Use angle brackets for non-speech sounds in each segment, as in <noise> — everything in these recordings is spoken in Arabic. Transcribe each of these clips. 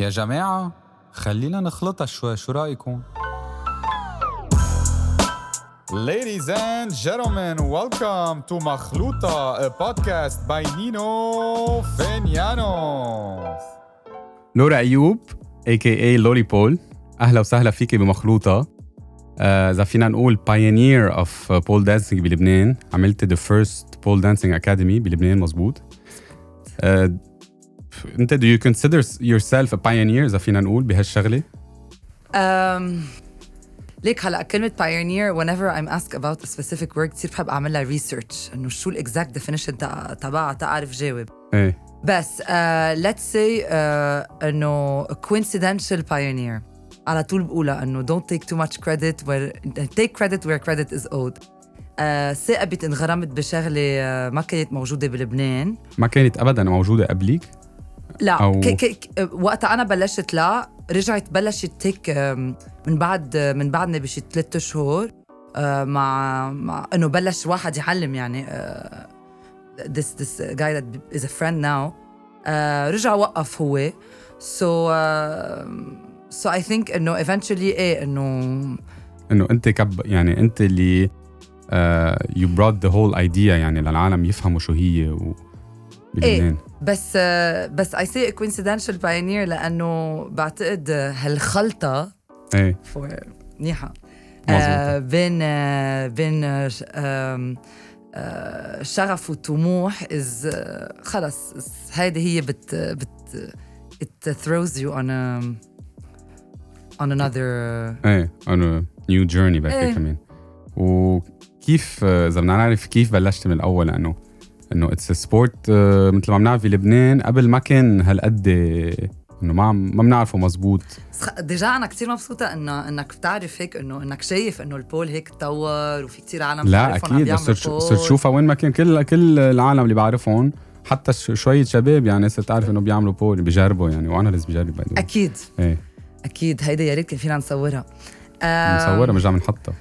يا جماعة خلينا نخلطها شوي شو رأيكم؟ Ladies and gentlemen, welcome to مخلوطة, a podcast by Nino Fenianos. نورا أيوب a.k.a. لولي بول أهلا وسهلا فيكي بمخلوطة آه، إذا فينا نقول pioneer of pole dancing بلبنان عملت the first pole dancing academy بلبنان مزبوط آه، انت do you consider yourself a pioneer اذا فينا نقول بهالشغله؟ Um, ليك هلا كلمة pioneer whenever I'm asked about a specific word كثير بحب اعمل لها research انه شو الاكزاكت definition تبعها تعرف جاوب إيه بس uh, let's say uh, انه coincidental pioneer على طول بقولها انه don't take too much credit where take credit where credit is owed uh, ثاقبت انغرمت بشغله uh, ما كانت موجوده بلبنان ما كانت ابدا موجوده قبليك؟ لا أو... ك ك وقتها أنا بلشت لا رجعت بلشت تيك من بعد من بعدنا بشي ثلاث شهور مع مع إنه بلش واحد يعلم يعني this this guy that is a friend now رجع وقف هو. So so I think إنه eventually إيه إنه إنه أنت كب يعني أنت اللي uh, you brought the whole idea يعني للعالم يفهموا شو هي و... بلبنان إيه بس بس اي سي coincidental بايونير لأنه بعتقد هالخلطة إيه. منيحه آه بين آه بين آه آه شغف وطموح از خلص هيدي هي بت بت it throws you on a on another إيه on a new journey بقى إيه. كمان. وكيف إذا بدنا نعرف كيف بلشت من الأول لأنه إنه it's sport مثل ما بنعرف بلبنان قبل ما كان هالقد إنه ما ما بنعرفه مزبوط. déjà أنا كثير مبسوطة إنه إنك بتعرف هيك إنه إنك شايف إنه ال pole هيك تطور وفي كثير عالم لا أكيد. صرت صرت شوفها وين ما كان كل كل العالم اللي بعرفهم حتى شوية شباب يعني صرت تعرف إنه بيعملوا pole بيجربوا يعني وأنا لازم بجرب أكيد. إيه. أكيد. هيدا يا ريت كان فينا نصورها. نصورها مش عم نحطها.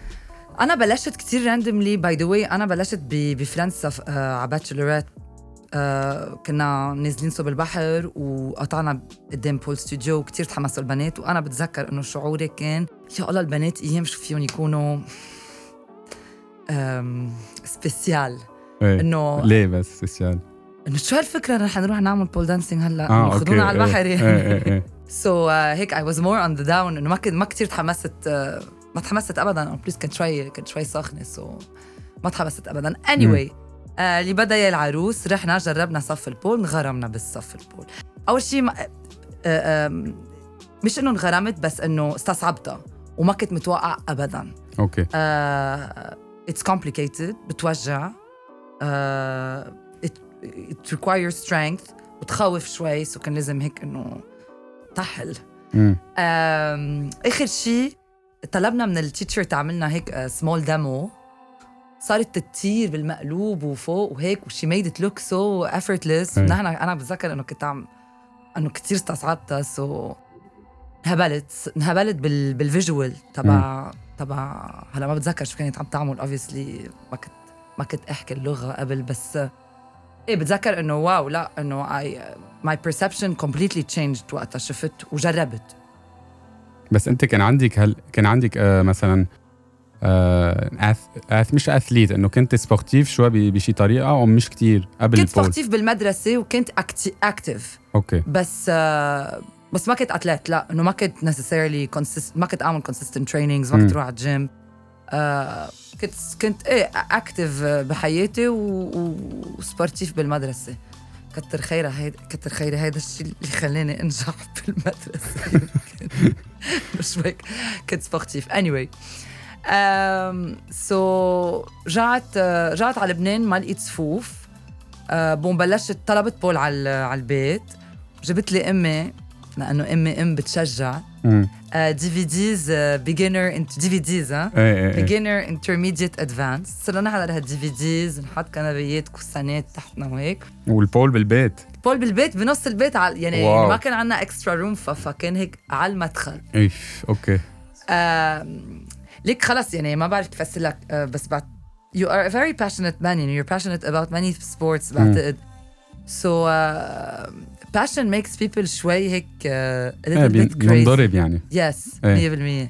أنا بلشت كتير randomly by the way أنا بلشت بفرنسا آه على bachelorette آه كنا نازلين صوب البحر وقطعنا قدام pole studio وكتير تحمسوا البنات وأنا بتذكر إنه شعوري كان يا الله البنات أيام شو فيهم يكونوا spécial إيه. إنه ليه بس spécial؟ إنه شو هالفكرة رح نروح نعمل pole dancing هلأ آه ياخذونا على البحر. يعني إيه إيه. so <laughs> so, uh, هيك I was more on the down إنه ما كنت ما كثير تحمست uh, ما تحمست ابدا. en plus كنت شوي كنت شوي ساخنة so ما تحمست ابدا. any anyway uh, اللي بدأ يا العروس رحنا جربنا صف ال pole انغرمنا بالصف ال pole. أول شيء ما, uh, مش إنه انغرمت بس إنه استصعبتها وما كنت متوقع ابدا. okay. it's uh, complicated بتوجع. uh, it, it requires strength بتخوف شوي so كان لازم هيك إنه طحل آخر شيء طلبنا من ال teacher تعملنا هيك small demo صارت تطير بالمقلوب وفوق وهيك وشي made it look so effortless. نحن أنا بتذكر إنه كنت عم إنه كثير استصعبتها سو انهبلت انهبلت بال... بال visual تبع تبع هلا ما بتذكر شو كانت عم تعمل obviously ما كنت ما كنت أحكي اللغة قبل بس إيه بتذكر إنه wow لا إنه اي my perception completely changed وقتها شفت وجربت. بس انت كان عندك هل كان عندك آه مثلا آه ath... ath... مش athlete إنه كنت sportive شوي بشي طريقة أو مش كتير قبل كنت sportive بالمدرسة وكنت active okay. بس آه بس ما كنت athlete لا إنه ما كنت necessarily ما كنت أعمل consistent trainings ما كنت أروح على الجيم آه كنت كنت إيه active بحياتي و sportive بالمدرسة. كتر خيرها هيدا كتر خيرها هيدا الشيء اللي خلاني انجح بالمدرسة <laughs> يمكن شوي كنت sportive anyway. so, رجعت رجعت على لبنان ما لقيت صفوف uh, bon بلشت طلبت pole على على البيت. جبت لي أمي لأنه أمي أم بتشجع. DVDs beginner انت DVDs ها beginner intermediate advanced صرنا نحضر هال DVDs نحط كنبيات كوسانات تحتنا وهيك وال pole بالبيت pole بالبيت بنص البيت على يعني wow. ما كان عندنا extra room فكان هيك على المدخل إيش okay آه ليك خلص يعني ما بعرف كيف افسر لك آه بس بعد you are a very passionate man يعني you're passionate about many sports بعتقد so uh, passion makes people شوي هيك uh, a little بين- bit crazy. يعني. yes إيه.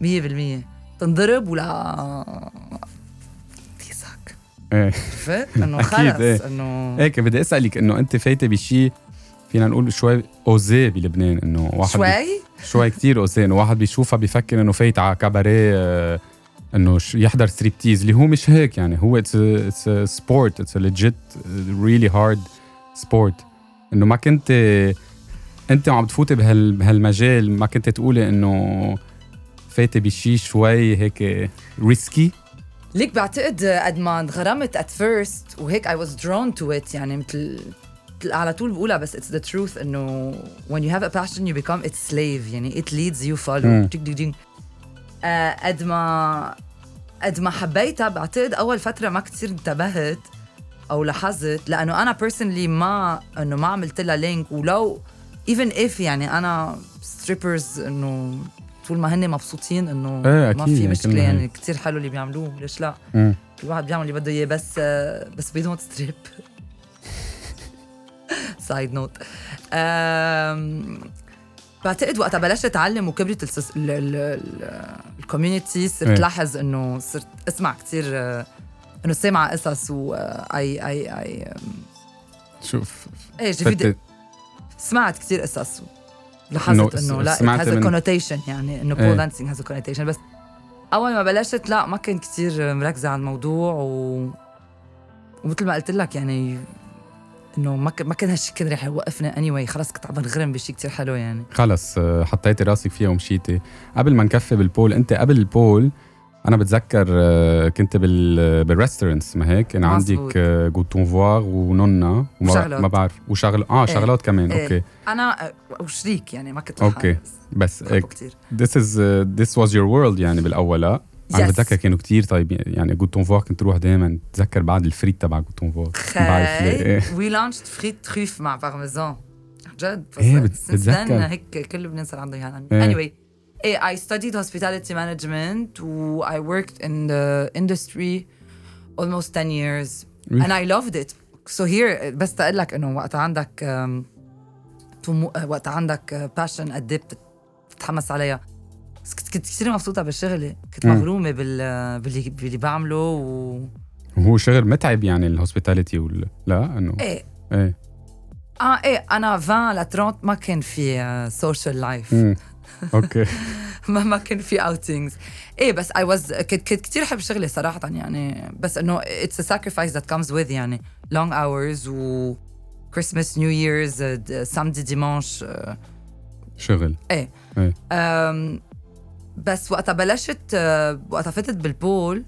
100% 100% تنضرب ولا؟ تسك إيه. عرفت؟ <laughs> إنه خلص إيه. إنه هيك بدي أسألك إنه أنت فايتة بشيء فينا نقول شوي osé بلبنان إنه واحد شوي؟ شوي كتير osé إنه واحد بيشوفها بيفكر إنه فايت على cabaret آه، إنه يحضر ستريبتيز اللي هو مش هيك يعني هو it's sport it's legit really hard sport إنه ما كنت أنت وعم تفوتي بهال بهالمجال ما كنت تقولي إنه فايتة بشيء شوي هيك risqué ليك بعتقد قد ما انغرمت at first وهيك I was drawn to it يعني مثل على طول بقولها بس it's the truth إنه when you have a passion you become its slave يعني it leads you follow. آه، قد ما قد ما حبيتها بعتقد أول فترة ما كتير انتبهت. أو لاحظت لأنه أنا personally ما إنه ما عملت لها link ولو even if يعني أنا strippers إنه طول ما هن مبسوطين إنه إيه، ما في يعني مشكلة يعني هيك. كتير حلو اللي بيعملوه ليش لا. كل واحد بيعمل اللي بده إياه بس آه، بس we don't strip <laughs> side note بعتقد وقتها بلشت أتعلم وكبرت ال community صرت إيه. لاحظ إنه صرت أسمع كثير إنه سامعة قصص و اي اي اي شوف إيه فتت. سمعت كثير قصص لاحظت إنه لا سمعت من- connotation يعني إنه. pole dancing a connotation. بس أول ما بلشت لا ما كنت كثير مركزة على الموضوع و ومثل ما قلت لك يعني إنه ما. ما كان هالشيء كان رح يوقفنا anyway. خلص كنت عم بنغرم بشيء كثير حلو يعني. خلص حطيتي راسك فيها ومشيتي. قبل ما نكفي بال pole أنت قبل ال pole أنا بتذكر آه، كنت بال بال restaurants ما هيك كان. عندك آه، جوتون فوار ونونا وما. ما بعرف وشغل آه شغلات كمان إيه. okay أنا آه، وشريك يعني ما كنت. لحالي، بس بس is uh, this was your world يعني بالأول لا أنا. بتذكر كانوا كتير طيبين يعني جوتون فوار كنت روح دائما بتذكر بعد الفريت تبع جوتون فوار بعرف oui launched frites truffe مع بارميزان جد بس إيه، since then بتذكر. هيك كل لبنان صار عنده اياها إيه. anyway I studied hospitality management. I worked in the industry almost 10 years. And I loved it. So here بس تقول لك إنه وقت عندك طمو- وقت عندك passion قد إيه بت- بتتحمس عليها. كنت كثير مبسوطة بشغلي كنت. مغرومة بال باللي باللي بعمله و وهو شغل متعب يعني ال hospitality ولا لا إنه إيه. إيه. آه إيه أنا 20 ل 30 ما كان في social life مم. okay. <laughs> ما ما كان في outings إيه بس I was كنت كثير أحب شغلي صراحة يعني. بس إنه it's a sacrifice that comes with يعني. Long hours و Christmas New Year's samedi dimanche شغل. إيه. إيه. أم، بس وقتها بلشت آه، وقتها فتت بال pole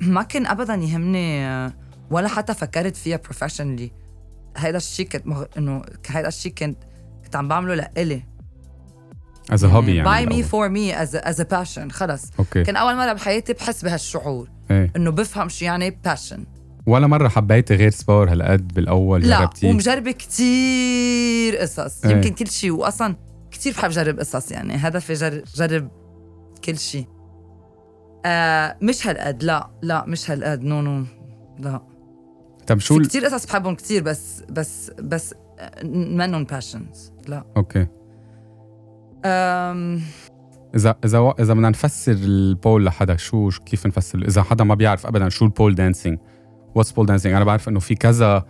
ما كان ابدا يهمني آه، ولا حتى فكرت فيها professionally هيدا الشيء كنت مغ... إنه هيدا الشيء كنت كنت عم بعمله لإلي. as a hobby يعني by me بالأول. for me as as a passion خلص. okay. كان أول مرة بحياتي بحس بهالشعور إيه. إنه بفهم شو يعني passion ولا مرة حبيتي غير sport هالقد بالأول؟ لا جربتي؟ ومجربة كتير قصص. إيه. يمكن كل شيء واصلا كتير بحب جرب قصص يعني. هدفي جرب, جرب كل شيء آه مش هالقد لا لا مش هالقد. no no لا. طب شو في كتير قصص بحبهم كتير بس بس بس آه، منهم passions لا. okay. أم اذا إذا إذا بدنا نفسر ال pole لحدا شو كيف نفسر؟ إذا حدا ما بيعرف ابدا شو ال pole dancing what's pole dancing أنا بعرف إنه في كذا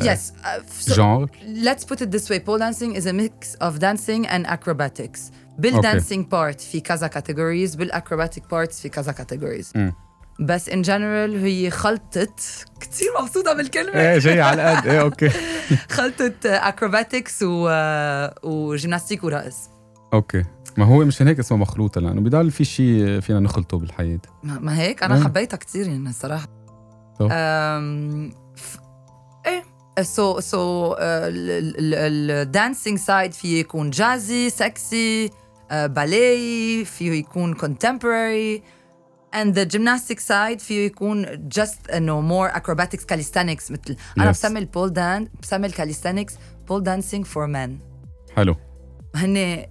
yes uh, so جانر let's put it this way. Pole dancing is a mix of dancing and acrobatics. بال dancing part في كذا categories بال acrobatic parts في كذا categories. مم. بس in general هي خلطة كتير مبسوطة بالكلمة. إيه جاي على القد إيه أوكي. <laughs> خلطة acrobatics و و gymnastic ورقص أوكي. ما هو مشان هيك اسمه مخلوطه لأنه بضل في شيء فينا نخلطه بالحياة. ما ما هيك؟ أنا مم. حبيتها كتير يعني طب. أم، ف- إيه. so so ال dancing side فيه يكون جازي سكسي باليه فيه يكون contemporary. And the gymnastic side فيه يكون just إنه more acrobatics calisthenics. مثل أنا Yes. بسمي ال pole dan بسمي ال calisthenics pole dancing for men. حلو. هن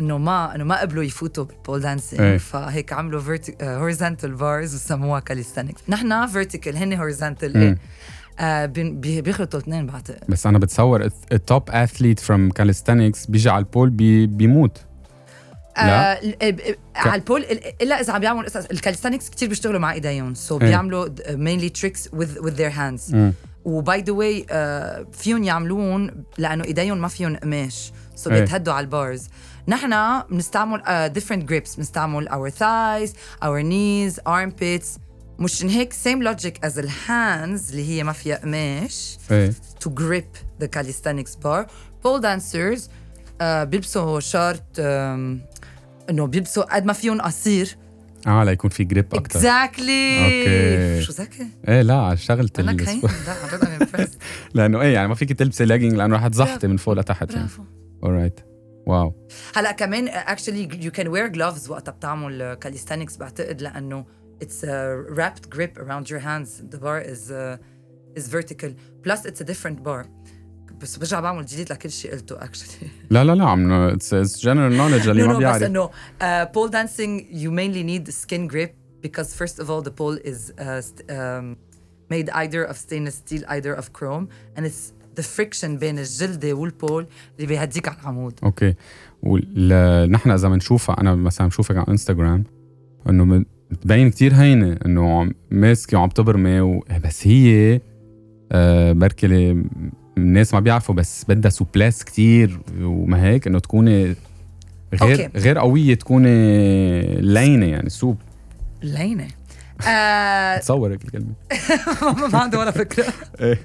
انه ما انه ما قبلوا يفوتوا بال pole dancing إيه. فهيك عملوا horizontal bars وسموها calisthenics نحن vertical هن horizontal. إيه آه بيخلطوا الاثنين بعتقد بس أنا بتصور ال top athlete from calisthenics بيجي على ال pole بي بيموت لا. آه على ال pole ال- إلا إذا عم بيعملوا قصص ال calisthenics كثير بيشتغلوا مع إيديهم so إيه. بيعملوا mainly tricks with with their hands مم. و by the way فيهم يعملوهم لأنه إيديهم ما فيهم قماش so إيه. بيتهدوا على ال bars نحن بنستعمل uh, different grips. بنستعمل our thighs our knees armpits. مشان هيك same logic as ال hands اللي هي ما فيها قماش. to grip the calisthenics bar. Pole dancers uh, بيلبسوا short um, إنه بيلبسوا قد ما فيهم قصير. آه ليكون في grip أكثر exactly أوكي. شو ذكي؟ إيه لا على شغلة أنا ال- كهين <laughs> لا عن جد I'm impressed. لأنه إيه يعني ما فيك تلبسي لاجينج لأنه رح تزحطي من فوق لتحت يعني. اورايت واو هلا كمان actually you can wear gloves وقتها بتعمل calisthenics بعتقد لانه it's a wrapped grip around your hands the bar is uh, is vertical plus it's a different bar بس برجع بعمل جديد لكل شيء قلته actually لا لا لا عم اتس جنرال نولج اللي no, ما no, بس بيعرف انه uh, pole dancing you mainly need skin grip because first of all the pole is uh, st- um, made either of stainless steel either of chrome and it's the friction بين الجلدة وال pole اللي بيهديك على العمود. أوكي. ونحن إذا بنشوفها أنا مثلا بشوفك على انستغرام إنه بتبين كتير هينة إنه عم ماسكه وعم تبرمي و... بس هي آه بركي ال- الناس ما بيعرفوا بس بدها souplesse كتير وما هيك إنه تكوني غير أوكي. غير قوية تكوني لينة يعني سوب. لينة. <laughs> آه تصور هيك الكلمة <laughs> ما عندي ولا فكرة. إيه.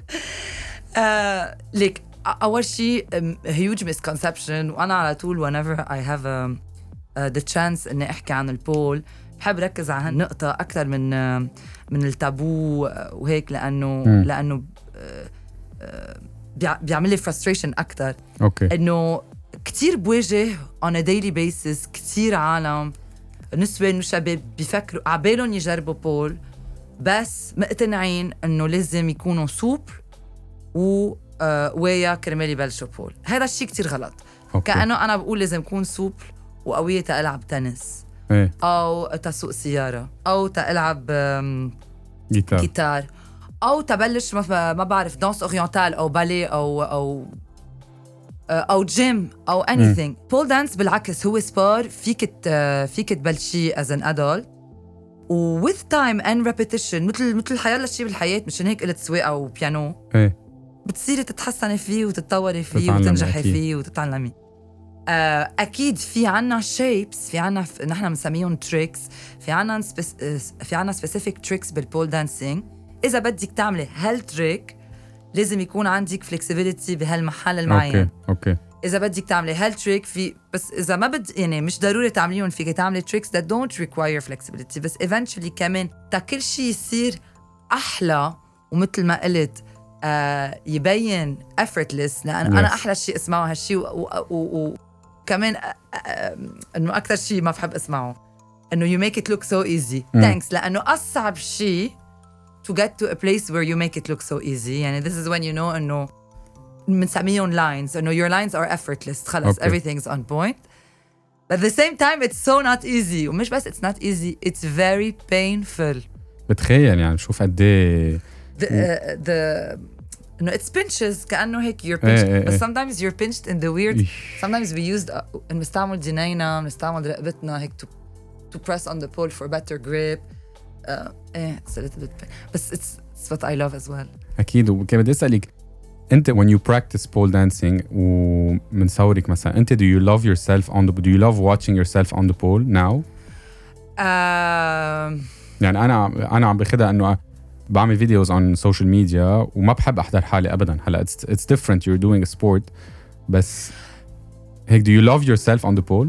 آه ليك أول شيء um, huge misconception وأنا على طول whenever I have um, uh, the chance إني أحكي عن ال pole بحب ركز على هالنقطة أكثر من uh, من التابو uh, وهيك لأنه مم. لأنه uh, بيع- بيعمل لي frustration أكثر. أوكي. إنه كتير بواجه on a daily basis كتير عالم. نسوان وشباب بيفكروا عبالهم يجربوا pole بس مقتنعين إنه لازم يكونوا souple و آه، ويا كرمال يبلشوا بول هذا الشيء كتير غلط. أوكي. كأنه أنا بقول لازم اكون souple وقوية تلعب تنس. إيه. أو تسوق سيارة. أو تلعب جيتار. جيتار. أو تبلش ما, ما بعرف danse orientale أو باليه أو أو أو جيم أو إني pole dance بالعكس هو sport فيك فيك تبلشيه as an adult و with time and repetition مثل مثل حيلا شيء بالحياة مشان هيك قلت سواقة وبيانو. إيه. بتصيري تتحسني فيه وتتطوري فيه وتنجحي أكيد. فيه وتتعلمي آه، أكيد في عنا shapes في عنا. نحن بنسميهم tricks في عنا. آه، في عنا specific tricks بال pole dancing إذا بدك تعملي هال trick لازم يكون عندك flexibility بهالمحل المعين أوكي أوكي إذا بدك تعملي هال trick في بس إذا ما بد يعني مش ضروري تعمليهم فيك تعملي tricks that don't require flexibility بس eventually كمان تا كل شيء يصير أحلى ومثل ما قلت آه يبين effortless لأنه Yes. أنا أحلى شيء اسمعه هالشيء وكمان انه أكثر شيء ما بحب اسمعه انه you make it look so easy مم. thanks لأنه اصعب شيء to get to a place where you make it look so easy يعني this is when you know انه بنسميهم lines انه your lines are effortless خلص Okay. everything's on point but at the same time it's so not easy ومش بس it's not easy it's very painful بتخيل يعني شوف قد إيه the, uh, the انه it's pinches كانه هيك you're إيه، pinched إيه، بس إيه. sometimes you're pinched in the weird إيش. sometimes we used uh, بنستعمل جنينا بنستعمل رقبتنا هيك to to press on the pole for better grip uh, eh, it's a little bit pain. بس it's, it's what I love as well اكيد وكان بدي اسالك انت when you practice pole dancing ومن صورك مثلا انت do you love yourself on the do you love watching yourself on the pole now um, يعني انا انا عم باخذها انه بعمل فيديوز on social media وما بحب احضر حالي ابدا هلا it's, it's different you're doing a sport بس هيك do you love yourself on the pole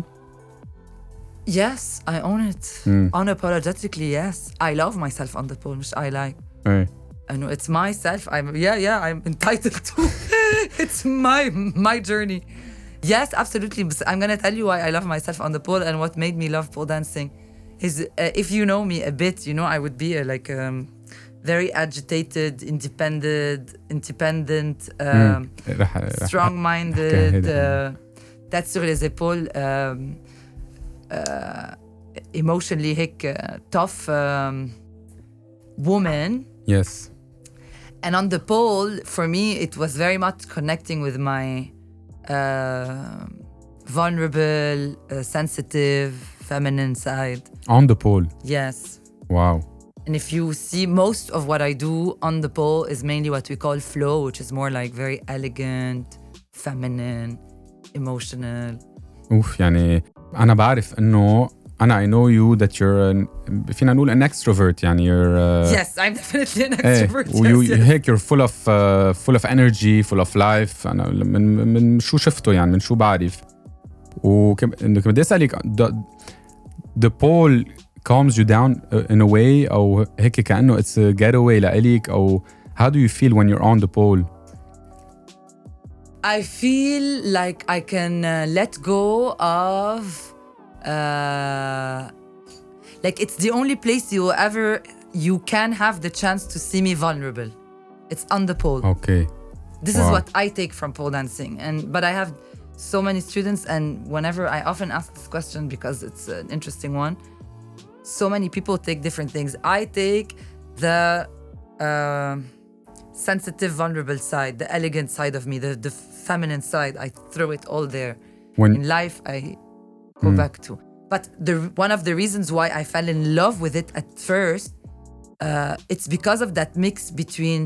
yes I own it مم. unapologetically yes I love myself on the pole مش I like ايه I know it's myself. I'm yeah, yeah. I'm entitled to. <laughs> it's my my journey. Yes, absolutely. But I'm gonna tell you why I love myself on the pole and what made me love pole dancing. Is uh, if you know me a bit, you know I would be a, like um, very agitated, independent, independent, um, مم. رح رح strong-minded. هيدا. Uh, tête sur les épaules. Um, uh, emotionally هيك uh, tough um, woman. yes And on the pole, for me, it was very much connecting with my uh, vulnerable, uh, sensitive, feminine side. On the pole. Yes. Wow. And if you see, most of what I do on the pole is mainly what we call flow, which is more like very elegant, feminine, emotional. اوف يعني انا بعرف انه انا I know you that you're an, فينا نقول an extrovert يعني you're uh, yes, I'm definitely an ايه extrovert. ويو yes, yes. هيك you're full of uh, full of energy full of life انا من من شو شفته يعني من شو بعرف وكم انه بدي اسالك the, the pole calms you down uh, in a way او هيك كانه it's a getaway لإلك او how do you feel when you're on the pole I feel like I can uh, let go of uh, like it's the only place you ever you can have the chance to see me vulnerable. It's on the pole. okay This is Wow. what I take from pole dancing. And but I have so many students and whenever I often ask this question because it's an interesting one. So many people take different things. I take the um sensitive, vulnerable side, the elegant side of me, the, the feminine side. I throw it all there. when In life, I go back to. But the one of the reasons why I fell in love with it at first, uh, it's because of that mix between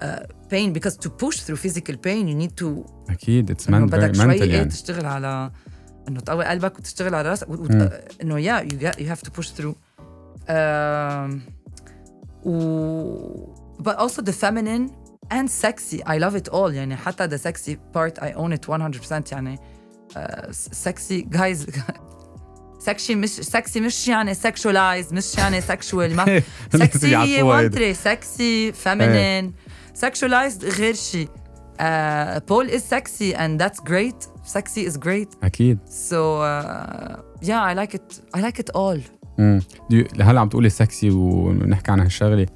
uh, pain. Because to push through physical pain, you need to اكيد it's إنه meant very بدك شوي mental إيه يعني <laughs> تشتغل على انه تقوي قلبك وتشتغل على راسك و- و- مم. انه yeah you get you have to push through um, و but also the feminine and sexy I love it all يعني حتى the sexy part I own it 100% يعني uh, sexy guys <laughs> sexy مش sexy مش يعني sexualized مش يعني sexual ما <laughs> sexy هي بيعرفوها هيدا. وانتري sexy feminine sexualized غير شيء pole is sexy and that's great sexy is great أكيد. so yeah I like it I like it all هلا عم تقولي سكسي ونحكي عن هالشغلة.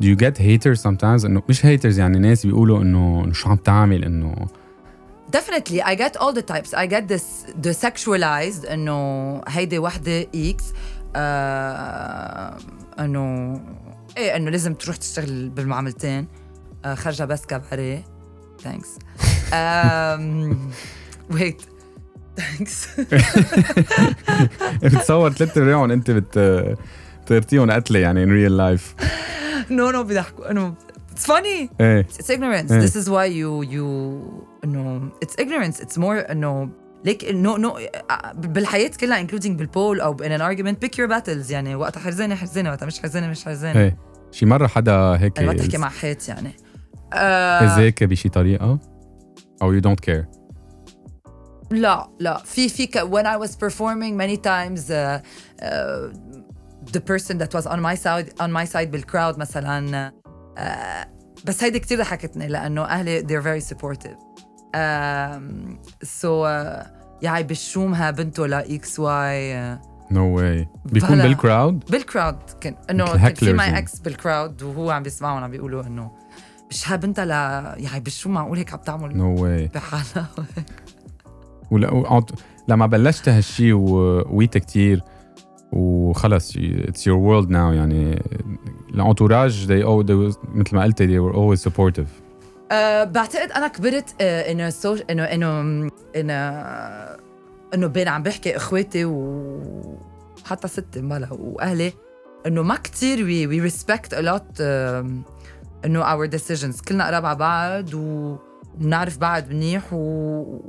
Do you get haters sometimes إنه مش haters يعني ناس بيقولوا إنه شو عم تعمل إنه Definitely, I get all the types. I get this the sexualized, you هيدي وحدة X, آه، إنه إيه إنه لازم تروح تشتغل بالمعاملتين آه، خارجه بس كبحري thanks <laughs> wait. thanks بتصور ثلاث ارباعهم انت بت بتغرتيهم قتله يعني in real life? no no بيضحكوا انه it's funny. إيه. It's ignorance. إيه. this is why you you انه it's ignorance. It's more انه ليك no no بالحياة كلها including بال pole أو in an argument pick your battles. يعني وقتها حرزانة حرزانة. وقتها مش حرزانة مش حرزانة. إيه. شي مرة حدا هيك ما تحكي مع حيط يعني. اذاك بشي طريقه أو you don't care. لا لا في في when I was performing many times uh, uh, the person that was on my side on my side بال crowd مثلا uh, بس هيدي كتير ضحكتني لأنه أهلي they're very supportive. um, so uh, بال show منها بنته لا X Y no way بيكون. بال crowd بال crowd كان انه كان في my. ex بال crowd وهو عم بيسمعهم عم بيقولوا إنه مش ها بنتها لا يعني بال show معقول هيك عم تعمل no way بحالها ولا لما بلشت هالشي وقويت كتير وخلص. it's your world now يعني ال entourage they all they مثل ما قلت they were always supportive. أه بعتقد أنا كبرت أه إنه انه انه انه إنه بين عم بحكي إخواتي وحتى ستي مالها وأهلي إنه ما كتير we we respect a lot إنه our decisions كلنا قراب على بعض وبنعرف بعض منيح و...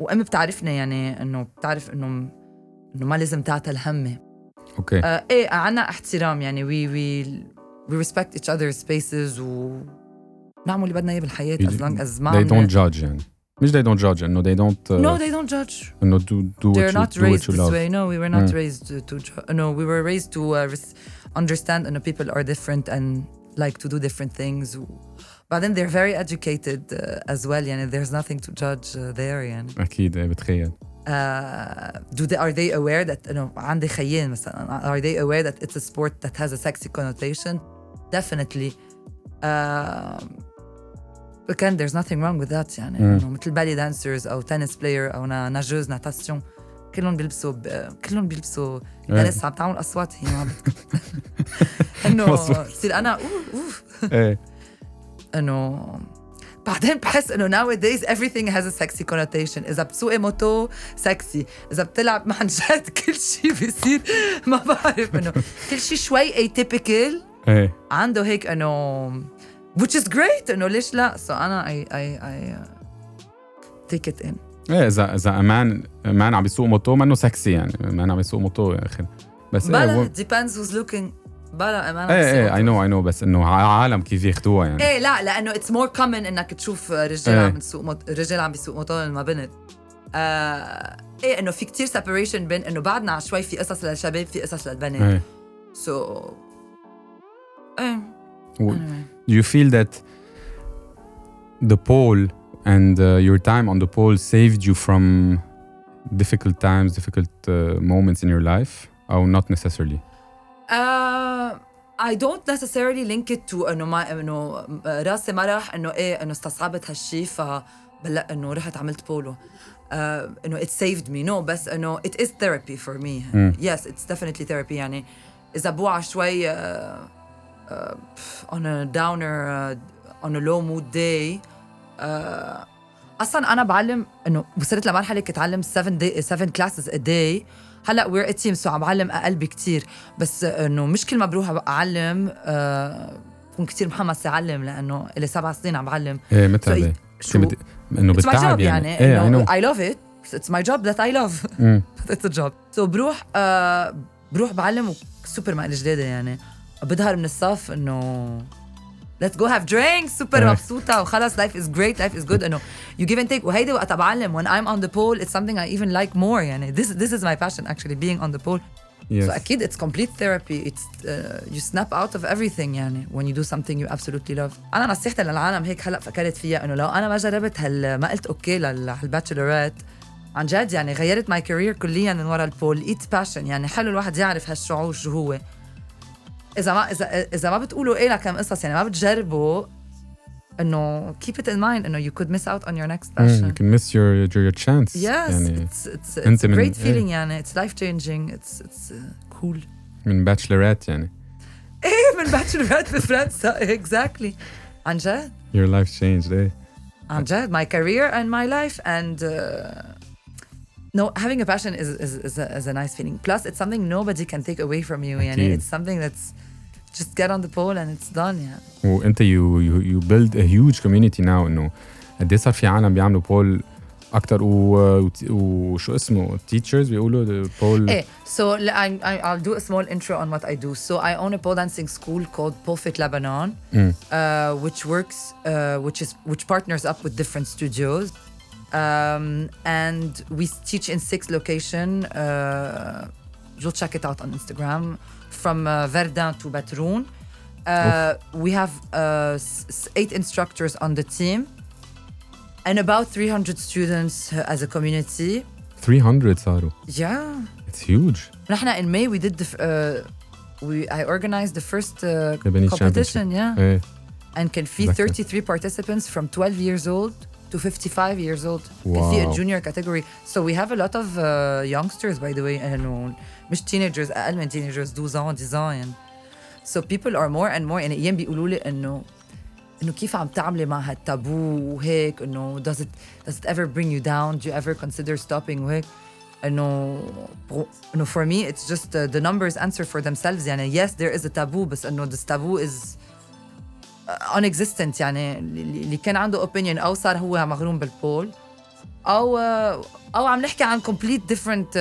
وامي بتعرفنا يعني إنه بتعرف إنه إنه ما لازم تعطى الهمة. okay. آه، إيه عنا احترام يعني. we we we respect each other spaces و نعمل اللي بدنا إياه بالحياة از لونج از ما they don't judge يعني. مش they دونت جادج إنه they don't uh, no they don't judge. إنه دو دو what you, not raised do what you this love. way. No we were not yeah. raised to, to no we were raised to uh, understand إنه people are different and like to do different things. But then they're very educated uh, as well. يعني there's nothing to judge uh, there. يعني. اكيد إيه، بتخيل Uh, do they are they aware that إنه عندي خيين مثلا are they aware that it's a sport that has a sexy connotation? Definitely. Um, again, there's nothing wrong with that يعني مم. إنه مثل بالي دانسرز أو تنس بلاير أو نا- ناجوز ناتاسيون كلهم بيلبسوا ب... كلهم بيلبسوا إيه. لسه عم تعمل أصوات هي ما مظبوط. بصير أنا أوه أوه. إيه. إنه بعدين بحس إنه nowadays everything has a sexy connotation. إذا بتسوقي moto sexy إذا بتلعب مع جد <laughs> كل شيء بيصير. ما بعرف إنه كل شيء شوي atypical. إيه. عنده هيك إنه which is great إنه ليش لا؟ So أنا I I I uh, take it in. إيه اذا إذا أمان أمان عم بيسوق moto منه sexy يعني. أمان عم بيسوق moto يا أخي. بس إيه بلا it depends who's looking. بلا أمان إيه إيه اي نو اي نو بس إنه عالم كيف ياخذوها يعني. إيه لا لأنه it's more common إنك تشوف رجال إيه. عم بيسوق موت... رجال عم بيسوق موتور ما بنت. آه... إيه إنه في كتير separation بين إنه بعدنا شوي في قصص للشباب في قصص للبنات. إيه. سو إيه. و- anyway. do you feel that the pole and uh, your time on the pole saved you from difficult times, difficult uh, moments in your life, or not necessarily? Uh, I don't necessarily link it to انه ما انه راسي مرح انه ايه انه استصعبت هالشي فبلا انه رحت عملت بولو uh, انه it saved me no بس انه it is therapy for me مم. yes it's definitely therapy يعني اذا بوعى شوي uh, uh, on a downer uh, on a low mood day uh, أصلا أنا بعلم إنه وصلت لمرحلة كنت أتعلم 7 day 7 classes a day. هلأ we're a team so عم بعلم أقل بكتير. بس إنه مش كل ما بروح أعلم آه، بكون كتير محمس أعلم لأنه لي سبع سنين عم بعلم. إيه هذا شو؟ بت... إنه بالتعب يعني, يعني اي إنه نو I love it. It's my job that I love. <laughs> مم. it's a job. So بروح آه بروح بعلم سوبر مقلة جديدة يعني. بظهر من الصف إنه let's go have drinks سوبر إيه. مبسوطة وخلص life is great life is good انه you give and take وهيدي وقت بعلم when I'm on the pole it's something I even like more يعني this this is my passion actually being on the pole Yes. so أكيد it's complete therapy it's uh, you snap out of everything يعني when you do something you absolutely love أنا نصيحتي للعالم هيك هلا فكرت فيها إنه لو أنا ما جربت هال ما قلت أوكي للباتشلورات عن جد يعني غيرت ماي كارير كليا من ورا البول ايت باشن يعني حلو الواحد يعرف هالشعور شو هو اذا ما اذا اذا ما بتقولوا ايه لكم قصص يعني ما بتجربوا انه keep it in mind انه you could miss out on your next Mm, passion you can miss your your, your chance. yes يعني it's it's, it's أنت a من- great إيه. feeling يعني it's life changing it's it's uh, cool من bachelorette يعني. ايه من باتشلورات بفرنسا exactly عن جد Your life changed, eh? عن جد my career and my life and uh, no having a passion is is, is, a, is a nice feeling plus it's something nobody can take away from you يعني أكيد. it's something that's just get on the pole and it's done يعني وانت you you you build a huge community now انه قد ايه صار في عالم بيعملوا بول اكثر و- وشو اسمه teachers بيقولوا بول Hey, so l- I, I, I'll do a small intro on what I do. So I own a pole dancing school called Pole Fit Lebanon, Mm. uh, which works, uh, which is which partners up with different studios, um, and we teach in six location. Uh, you'll check it out on Instagram, from uh, Verdun to Batroun. Uh, we have uh, s- s- eight instructors on the team, and about 300 students uh, as a community. 300 صاروا Yeah. it's huge نحن in May we did the f- uh, we I organized the first uh, Lebanese competition yeah ايه and كان في تذكر. 33 participants from 12 years old to 55 years old كان في Wow. a junior category so we have a lot of uh, youngsters by the way انه مش teenagers اقل من teenagers 12 ans 10 ans يعني so people are more and more يعني ايام بيقولوا لي انه انه كيف عم تعملي مع هالتابو وهيك انه does it does it ever bring you down do you ever consider stopping وهيك انه انه for me it's just uh, the numbers answer for themselves يعني yes there is a taboo بس انه this taboo is un existent يعني اللي كان عنده opinion أو صار هو مغروم بال pole أو أو عم نحكي عن complete different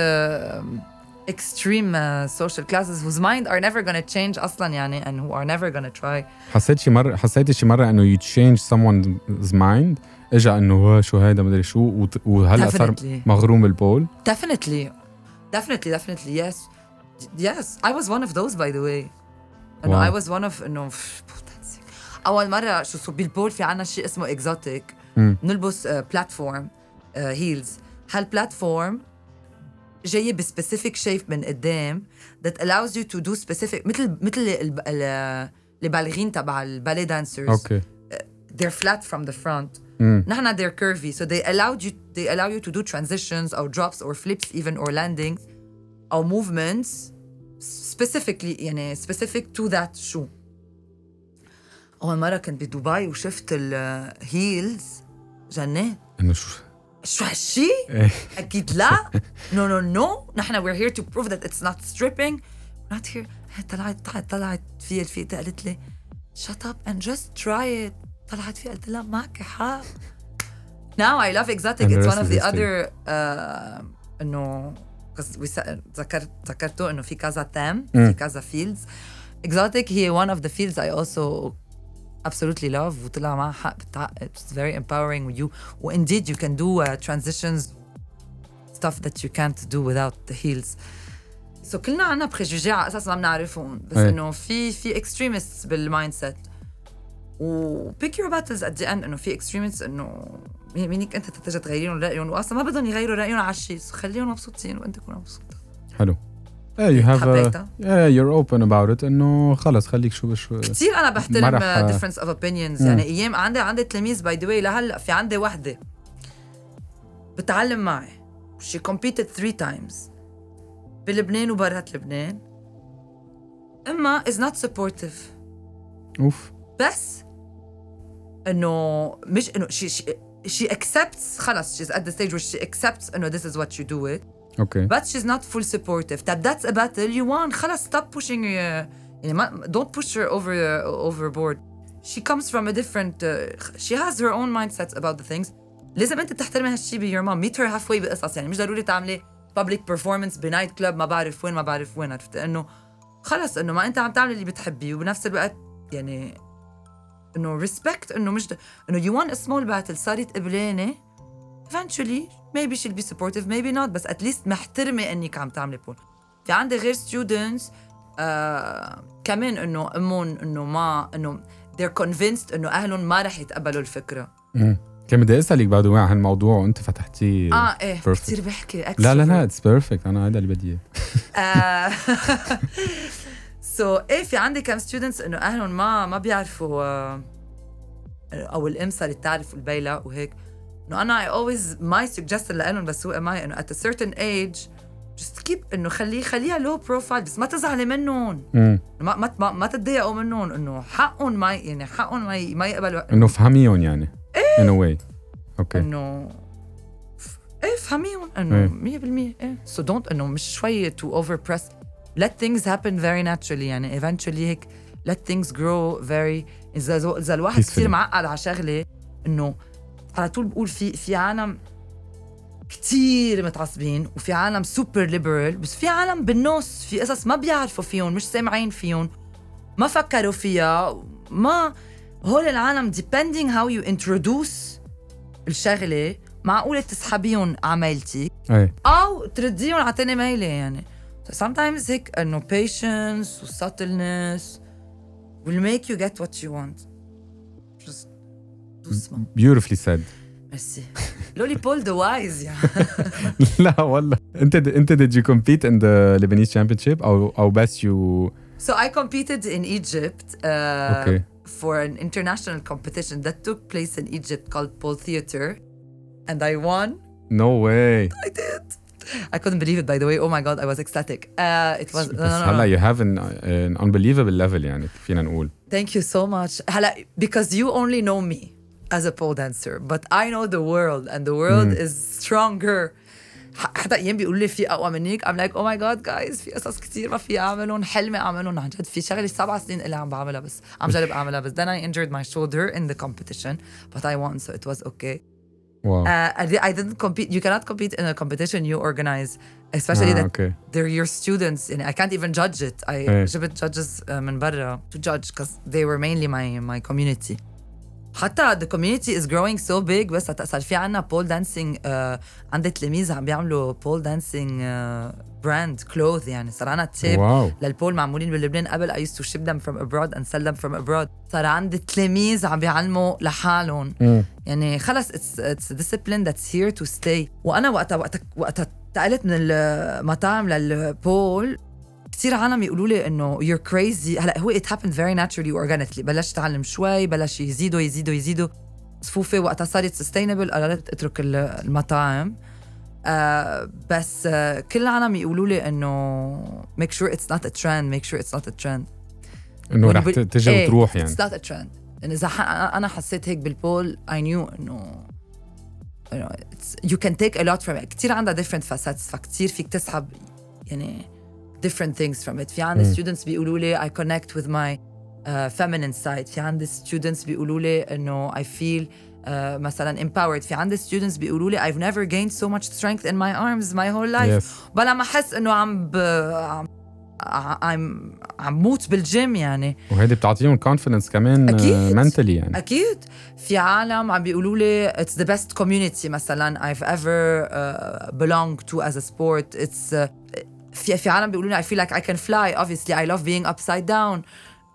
extreme social classes whose mind are never gonna change أصلا يعني and who are never gonna try حسيت شي مرة حسيت شي مرة إنه you change someone's mind اجى إنه شو هيدا ما أدري شو وهلأ صار مغروم بال pole. definitely definitely definitely yes yes I was one of those by the way انه I was one of إنه اول مره شو so بال pole في عنا شيء اسمه exotic mm. نلبس platform heels ها ال platform جاية ب specific shape من قدام that allows you to do specific مثل مثل ال- ال- ال ballerines تبع ال ballet dancers okay they're flat from the front. نحن they're curvy so they allowed you they allow you to do transitions or drops or flips even or landings or movements specifically يعني specific to that shoe أول مرة كنت بدبي وشفت ال heels جنيت إنه شو؟ شو هالشيء؟ أكيد لا. no no no نحن we're here to prove that it's not stripping not here طلعت طلعت طلعت في رفيقتي قالت لي shut up and just try it طلعت في قلت لها معك حق. now I love exotic it's one of the other إنه ذكرت ذكرته إنه في كذا تام في كذا fields exotic هي one of the fields I also absolutely love وطلع معها حق بتاع it's very empowering with you. و indeed you can do uh, transitions stuff that you can't do without the heels. So كلنا عنا préjugés على أساس ما بنعرفهم. بس إيه. إنه في في extremists بال mindset و pick your battles at the end. إنه في extremists إنه مين- مينك أنت تتجه تغيرين رايهم واصلا ما بدهم يغيروا رأيهم على الشيء. خليهم مبسوطين وأنت تكون مبسوط. حلو. إيه you have a, حبيتها. yeah you're open about it انه خلص خليك شو شو كثير أنا بحترم uh, difference of opinions يعني أيام عندي عندي تلاميذ by the way لهلا في عندي وحده بتعلم معي she competed three times بلبنان وبرات لبنان اما is not supportive اوف بس انه مش انه she, she, she accepts خلص she's at the stage where she accepts انه this is what you do it اوكي but she's not full supportive طب that's a battle you won خلص stop pushing uh, يعني ما don't push her over uh, overboard she comes from a different uh, she has her own mindsets about the things لازم انت تحترمي هالشي ب your mom meet her halfway بقصص يعني مش ضروري تعملي public performance بنايت كلب ما بعرف وين ما بعرف وين عرفت انه خلص انه ما انت عم تعمل اللي بتحبيه وبنفس الوقت يعني انه ريسبكت انه مش د... انه you won a small battle صارت قبلانه eventually maybe she'll be supportive maybe not بس at least محترمة انك عم تعملي pole في عندي غير students آه كمان إنه أمهم إنه ما إنه they're convinced إنه أهلهم ما رح يتقبلوا الفكرة. كان بدي أسألك بعد وين عن هالموضوع وأنت فتحتيه آه إيه perfect. كثير بحكي لا لا لا. it's perfect أنا هذا اللي بدي إياه so <laughs> <laughs> so, إيه في عندي كم students إنه أهلهم ما ما بيعرفوا آه، أو الام صارت تعرف البيلة وهيك انه أنا I always my suggestion لهم بسوق معي إنه at a certain age just keep إنه خليه خليها low profile بس ما تزعلي منهم. ما ما ما, ما تتضايقوا منهم. إنه حقهم ما يعني حقهم ما ما يقبلوا. إنه فهميهم يعني. In a way. okay إنه إيه فهميهم. إيه. انه 100% إيه. so don't إنه مش شوي to overpress let things happen very naturally. يعني eventually هيك let things grow very. إذا زو- إذا الواحد. كثير معقد على شغلة إنه على طول بقول في في عالم كتير متعصبين وفي عالم super liberal بس في عالم بالنص في قصص ما بيعرفوا فيهم مش سامعين فيهم ما فكروا فيها ما هول العالم depending how you introduce الشغلة معقولة تسحبيهم إيه أو ترديهم على تاني ميلة يعني. So sometimes هيك إنه patience و subtleness will make you get what you want. doucement beautifully said ميرسي لولي بول ذا وايز يعني لا والله انت انت did you compete in the Lebanese championship او او بس you So I competed in Egypt uh, Okay. for an international competition that took place in Egypt called Pole Theater. And I won. no way I did. I couldn't believe it, by the way. Oh my God, I was ecstatic. Uh, it was. No, بس no, no, هلا no. you have an, an unbelievable level يعني فينا نقول Thank you so much. هلا, because you only know me as a pole dancer, but I know the world, and the world is stronger. ح- حتى ايام بيقولوا لي في اقوى منك I'm like oh my god guys في قصص كثير ما في اعملهم حلمي اعملهم عن جد في شغله سبع سنين اللي عم بعملها بس عم جرب اعملها بس then I injured my shoulder in the competition but I won so it was okay واو uh, I, di- I didn't compete you cannot compete in a competition you organize especially آه، that اوكي they're your students يعني I can't even judge it I إيه. جبت judges uh, من برا to judge because they were mainly my my community حتى the community is growing so big بس صار في عنا pole dancing uh, عندي تلاميذ عم بيعملوا pole dancing uh, brand clothes يعني صار عنا تيب واو. للبول معمولين بلبنان. قبل I used to ship them from abroad and sell them from abroad. صار عندي تلاميذ عم بيعلموا لحالهم. مم. يعني خلص it's it's a discipline that's here to stay. وأنا وقتها وقتها وقتها انتقلت من المطاعم للبول كثير عالم يقولوا لي إنه you're crazy. هلا هو it happened very naturally organically. بلشت اتعلم شوي بلش يزيدوا يزيدوا يزيدوا. صفوفي وقتها صارت sustainable. قررت اترك ال- المطاعم. آه بس آه كل العالم يقولوا لي إنه make sure it's not a trend make sure it's not a trend. إنه رح تجي إيه، وتروح يعني. not a trend. يعني إذا أنا حسيت هيك بالبول I knew إنه can take a lot from it. كثير عندها different facets فكتير فيك تسحب يعني different things from it في عندي مم. students بيقولوا لي I connect with my uh, feminine side في عندي students بيقولوا لي انه I feel uh, مثلا empowered في عندي students بيقولوا لي I've never gained so much strength in my arms my whole life Yes. بلا ما احس انه عم ب... عم عم عم موت بالجيم يعني وهيدي بتعطيهم كونفدنس كمان أكيد. منتلي يعني اكيد في عالم عم بيقولوا لي it's the best community مثلا I've ever uh, belonged to as a sport it's uh, في في عالم بيقولوا لي I feel like I can fly obviously I love being upside down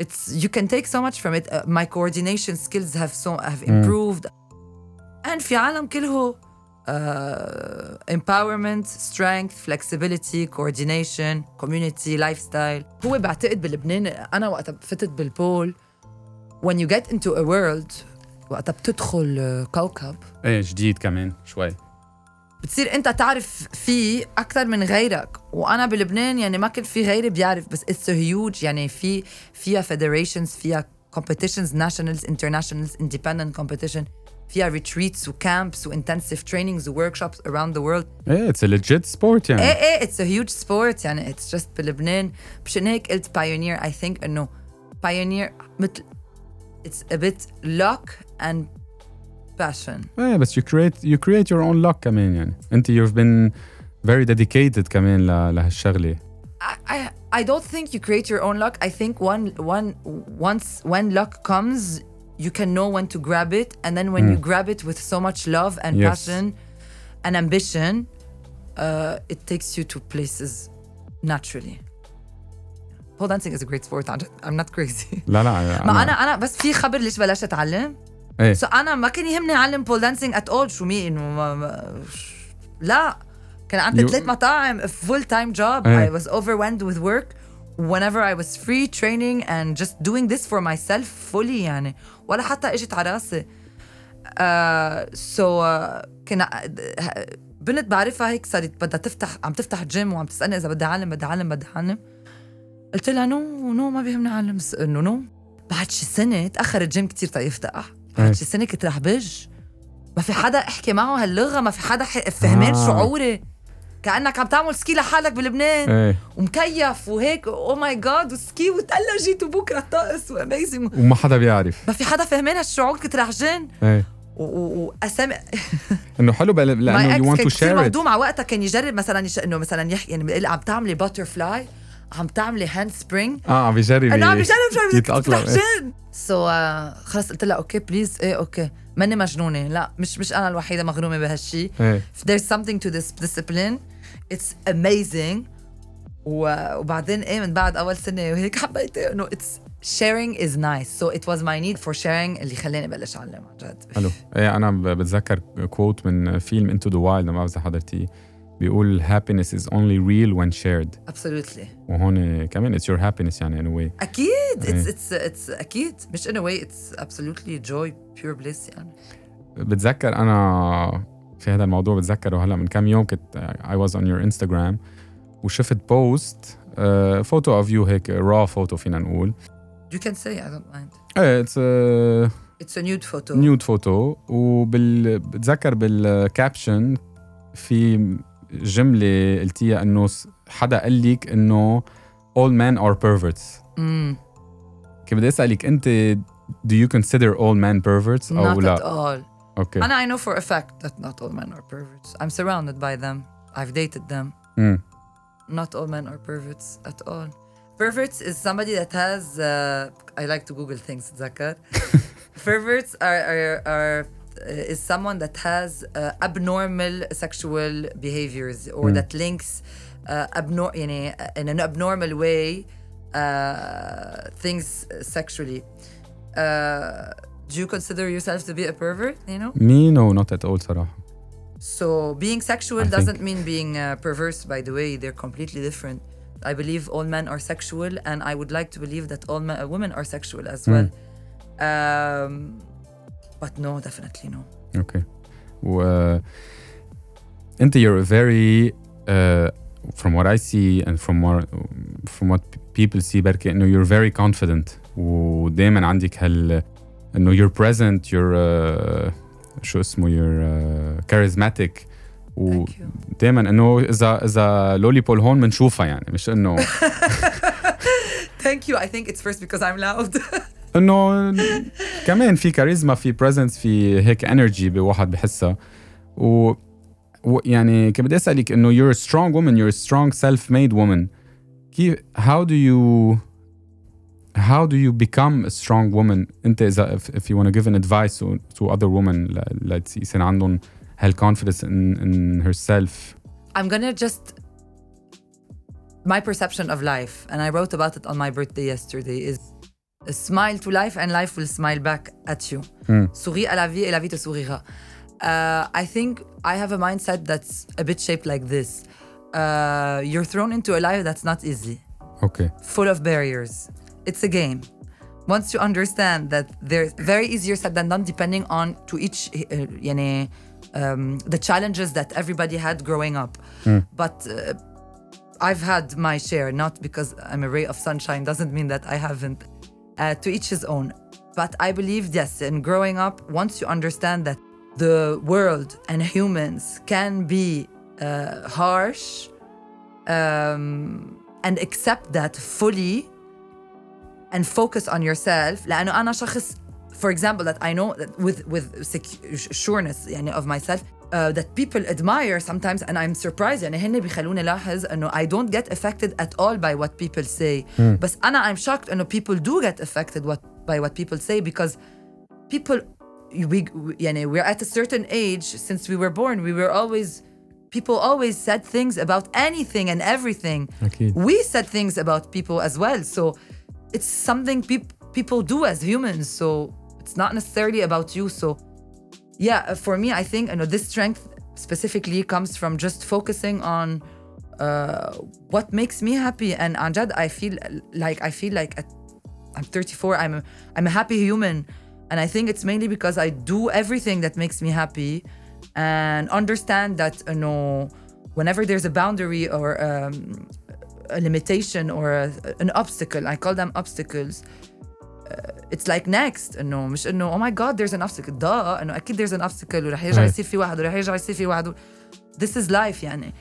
it's you can take so much from it uh, my coordination skills have so have improved and في عالم كله uh, empowerment strength flexibility coordination community lifestyle هو بعتقد بلبنان انا وقت فتت بالبول when you get into a world وقتها بتدخل آه، كوكب ايه جديد كمان شوي بتصير انت تعرف فيه أكثر من غيرك. وأنا بلبنان يعني ما كنت في غيري بيعرف بس it's huge يعني في فيها federations فيها competitions nationals internationals independent competition فيها retreats و camps و intensive trainings workshops around the world. إيه it's legit sport يعني. إيه إيه it's huge sport يعني. it's just بلبنان. مشان هيك قلت بايونير اي ثينك إنه بايونير مثل اتس ا بيت luck and passion ايه بس you create you create your own luck كمان يعني انت you've been very dedicated كمان ل- لهالشغله I, I I don't think you create your own luck. I think one one once when luck comes, you can know when to grab it, and then when you grab it with so much love and Yes. passion and ambition, uh, it takes you to places naturally. Pole dancing is a great sport. عن جد. I'm not crazy. لا لا ما انا انا بس في خبر ليش بلشت اتعلم إيه. so أنا ما كان يهمني أعلم pole dancing at all شو مين إنه ما- لا. كان عندي You- ثلاث مطاعم full time job. I was overwhelmed with work. Whenever I was free training and just doing this for myself fully يعني. ولا حتى إجت على راسي. so كنا بنت بعرفها هيك صارت بدها تفتح عم تفتح جيم وعم تسألني إذا بدي أعلم بدي أعلم بدي أعلم. قلت لها no no ما بيهمني أعلم إنه no بعد شي سنة تأخر الجيم كتير تيفتح بعد. شي سنه كنت رح جن ما في حدا احكي معه هاللغة ما في حدا فهمان آه. شعوري. كأنك عم تعمل ski لحالك بلبنان. إيه. ومكيف وهيك oh my God و ski وتلجت وبكره الطقس و amazing وما حدا بيعرف. ما في حدا فهمان هالشعور كنت رح جن إيه واسامي <laughs> إنه حلو لأنه <laughs> to كثير share it. مهضوم على وقتها كان يجرب مثلا يش... إنه مثلا يحكي يعني عم تعملي butterfly عم تعملي handspring آه عم بيجرب أنا عم بجرب إيه. جن so خلص قلت لها okay please إيه okay ماني مجنونة. لا مش مش أنا الوحيدة مغرومة بهالشيء إيه. There's something to this discipline. It's amazing. وبعدين إيه من بعد أول سنة وهيك حبيت انه it's sharing is nice. So it was my need for sharing اللي خلاني بلش أعلم عن جد. حلو. إيه أنا بتذكر quote من فيلم Into the Wild ما بعرف إذا حضرتيه. بيقول happiness is only real when shared absolutely وهون كمان it's your happiness يعني in a way أكيد it's إيه. it's it's أكيد مش in a way it's absolutely joy pure bliss يعني بتذكر أنا في هذا الموضوع بتذكره هلا من كم يوم كنت I was on your Instagram وشفت بوست فوتو اوف يو هيك را فوتو فينا نقول you can say I don't mind إيه اتس it's a nude photo نيود فوتو وبال بتذكر بالكابشن في جمله قلتيها انه س- حدا قال لك انه all men are perverts mm, كيف بدي اسالك انت do you consider all men perverts او not at لا all اوكي and I know for a fact that not all men are perverts I'm surrounded by them I've dated them امم not all men are perverts at all. Perverts is somebody that has. Uh, I like to Google things. Zakat. <laughs> perverts are are, are uh, uh, is someone that has uh, abnormal sexual behaviors or mm. that links uh, abnor- in an abnormal way things sexually do you consider yourself to be a pervert you know me no not at all sarah so being sexual I doesn't think. mean being uh, perverse by the way they're completely different i believe all men are sexual and i would like to believe that all men, uh, women are sexual as mm. well um, but no, definitely no. اوكي و انت you're a very uh, from what I see and from what from what people see بركي انه you're very confident ودائما عندك هال انه you're present you're uh, شو اسمه you're uh, charismatic و Thank you. دائما انه اذا اذا لولي بول هون بنشوفها يعني مش انه <laughs> Thank you. I think it's first because I'm loud. <laughs> انه كمان في كاريزما في بريزنس في هيك انرجي بواحد بحسها و يعني كنت بدي اسالك انه you're a strong woman you're a strong self-made woman كيف how do you how do you become a strong woman انت اذا if, if you want to give an advice to, to other women let's يصير عندهم هالconfidence in, in herself I'm gonna just my perception of life, and I wrote about it on my birthday yesterday, is smile to life and life will smile back at you. Mm. Souris à la vie et la vie te sourira. Uh, I think I have a mindset that's a bit shaped like this. Uh, you're thrown into a life that's not easy. Okay. Full of barriers. It's a game. Once you understand that there's very easier said than done, depending on to each, uh, yani, um, the challenges that everybody had growing up. Mm. But uh, I've had my share, not because I'm a ray of sunshine, doesn't mean that I haven't Uh, to each his own. But I believe, yes, in growing up, once you understand that the world and humans can be uh, harsh um, and accept that fully and focus on yourself لأنه أنا شخص for example that I know that with with secu- sureness يعني of myself uh, that people admire sometimes and I'm surprised يعني هن بيخلوني لاحظ انه I don't get affected at all by what people say بس أنا I'm shocked انه people do get affected what by what people say because people we يعني we're at a certain age since we were born we were always people always said things about anything and everything أكيد. we said things about people as well so it's something peop- people do as humans so it's not necessarily about you so yeah uh, for me i think you know this strength specifically comes from just focusing on uh, what makes me happy. And anjad i feel like i feel like at, i'm 34 i'm a, i'm a happy human. And i think it's mainly because i do everything that makes me happy and understand that you know whenever there's a boundary or um, a limitation or a, an obstacle i call them obstacles it's like next انه مش انه oh my god there's an obstacle duh انه اكيد there's an obstacle ورح يرجع Right. يصير في واحد ورح يرجع يصير في واحد this is life يعني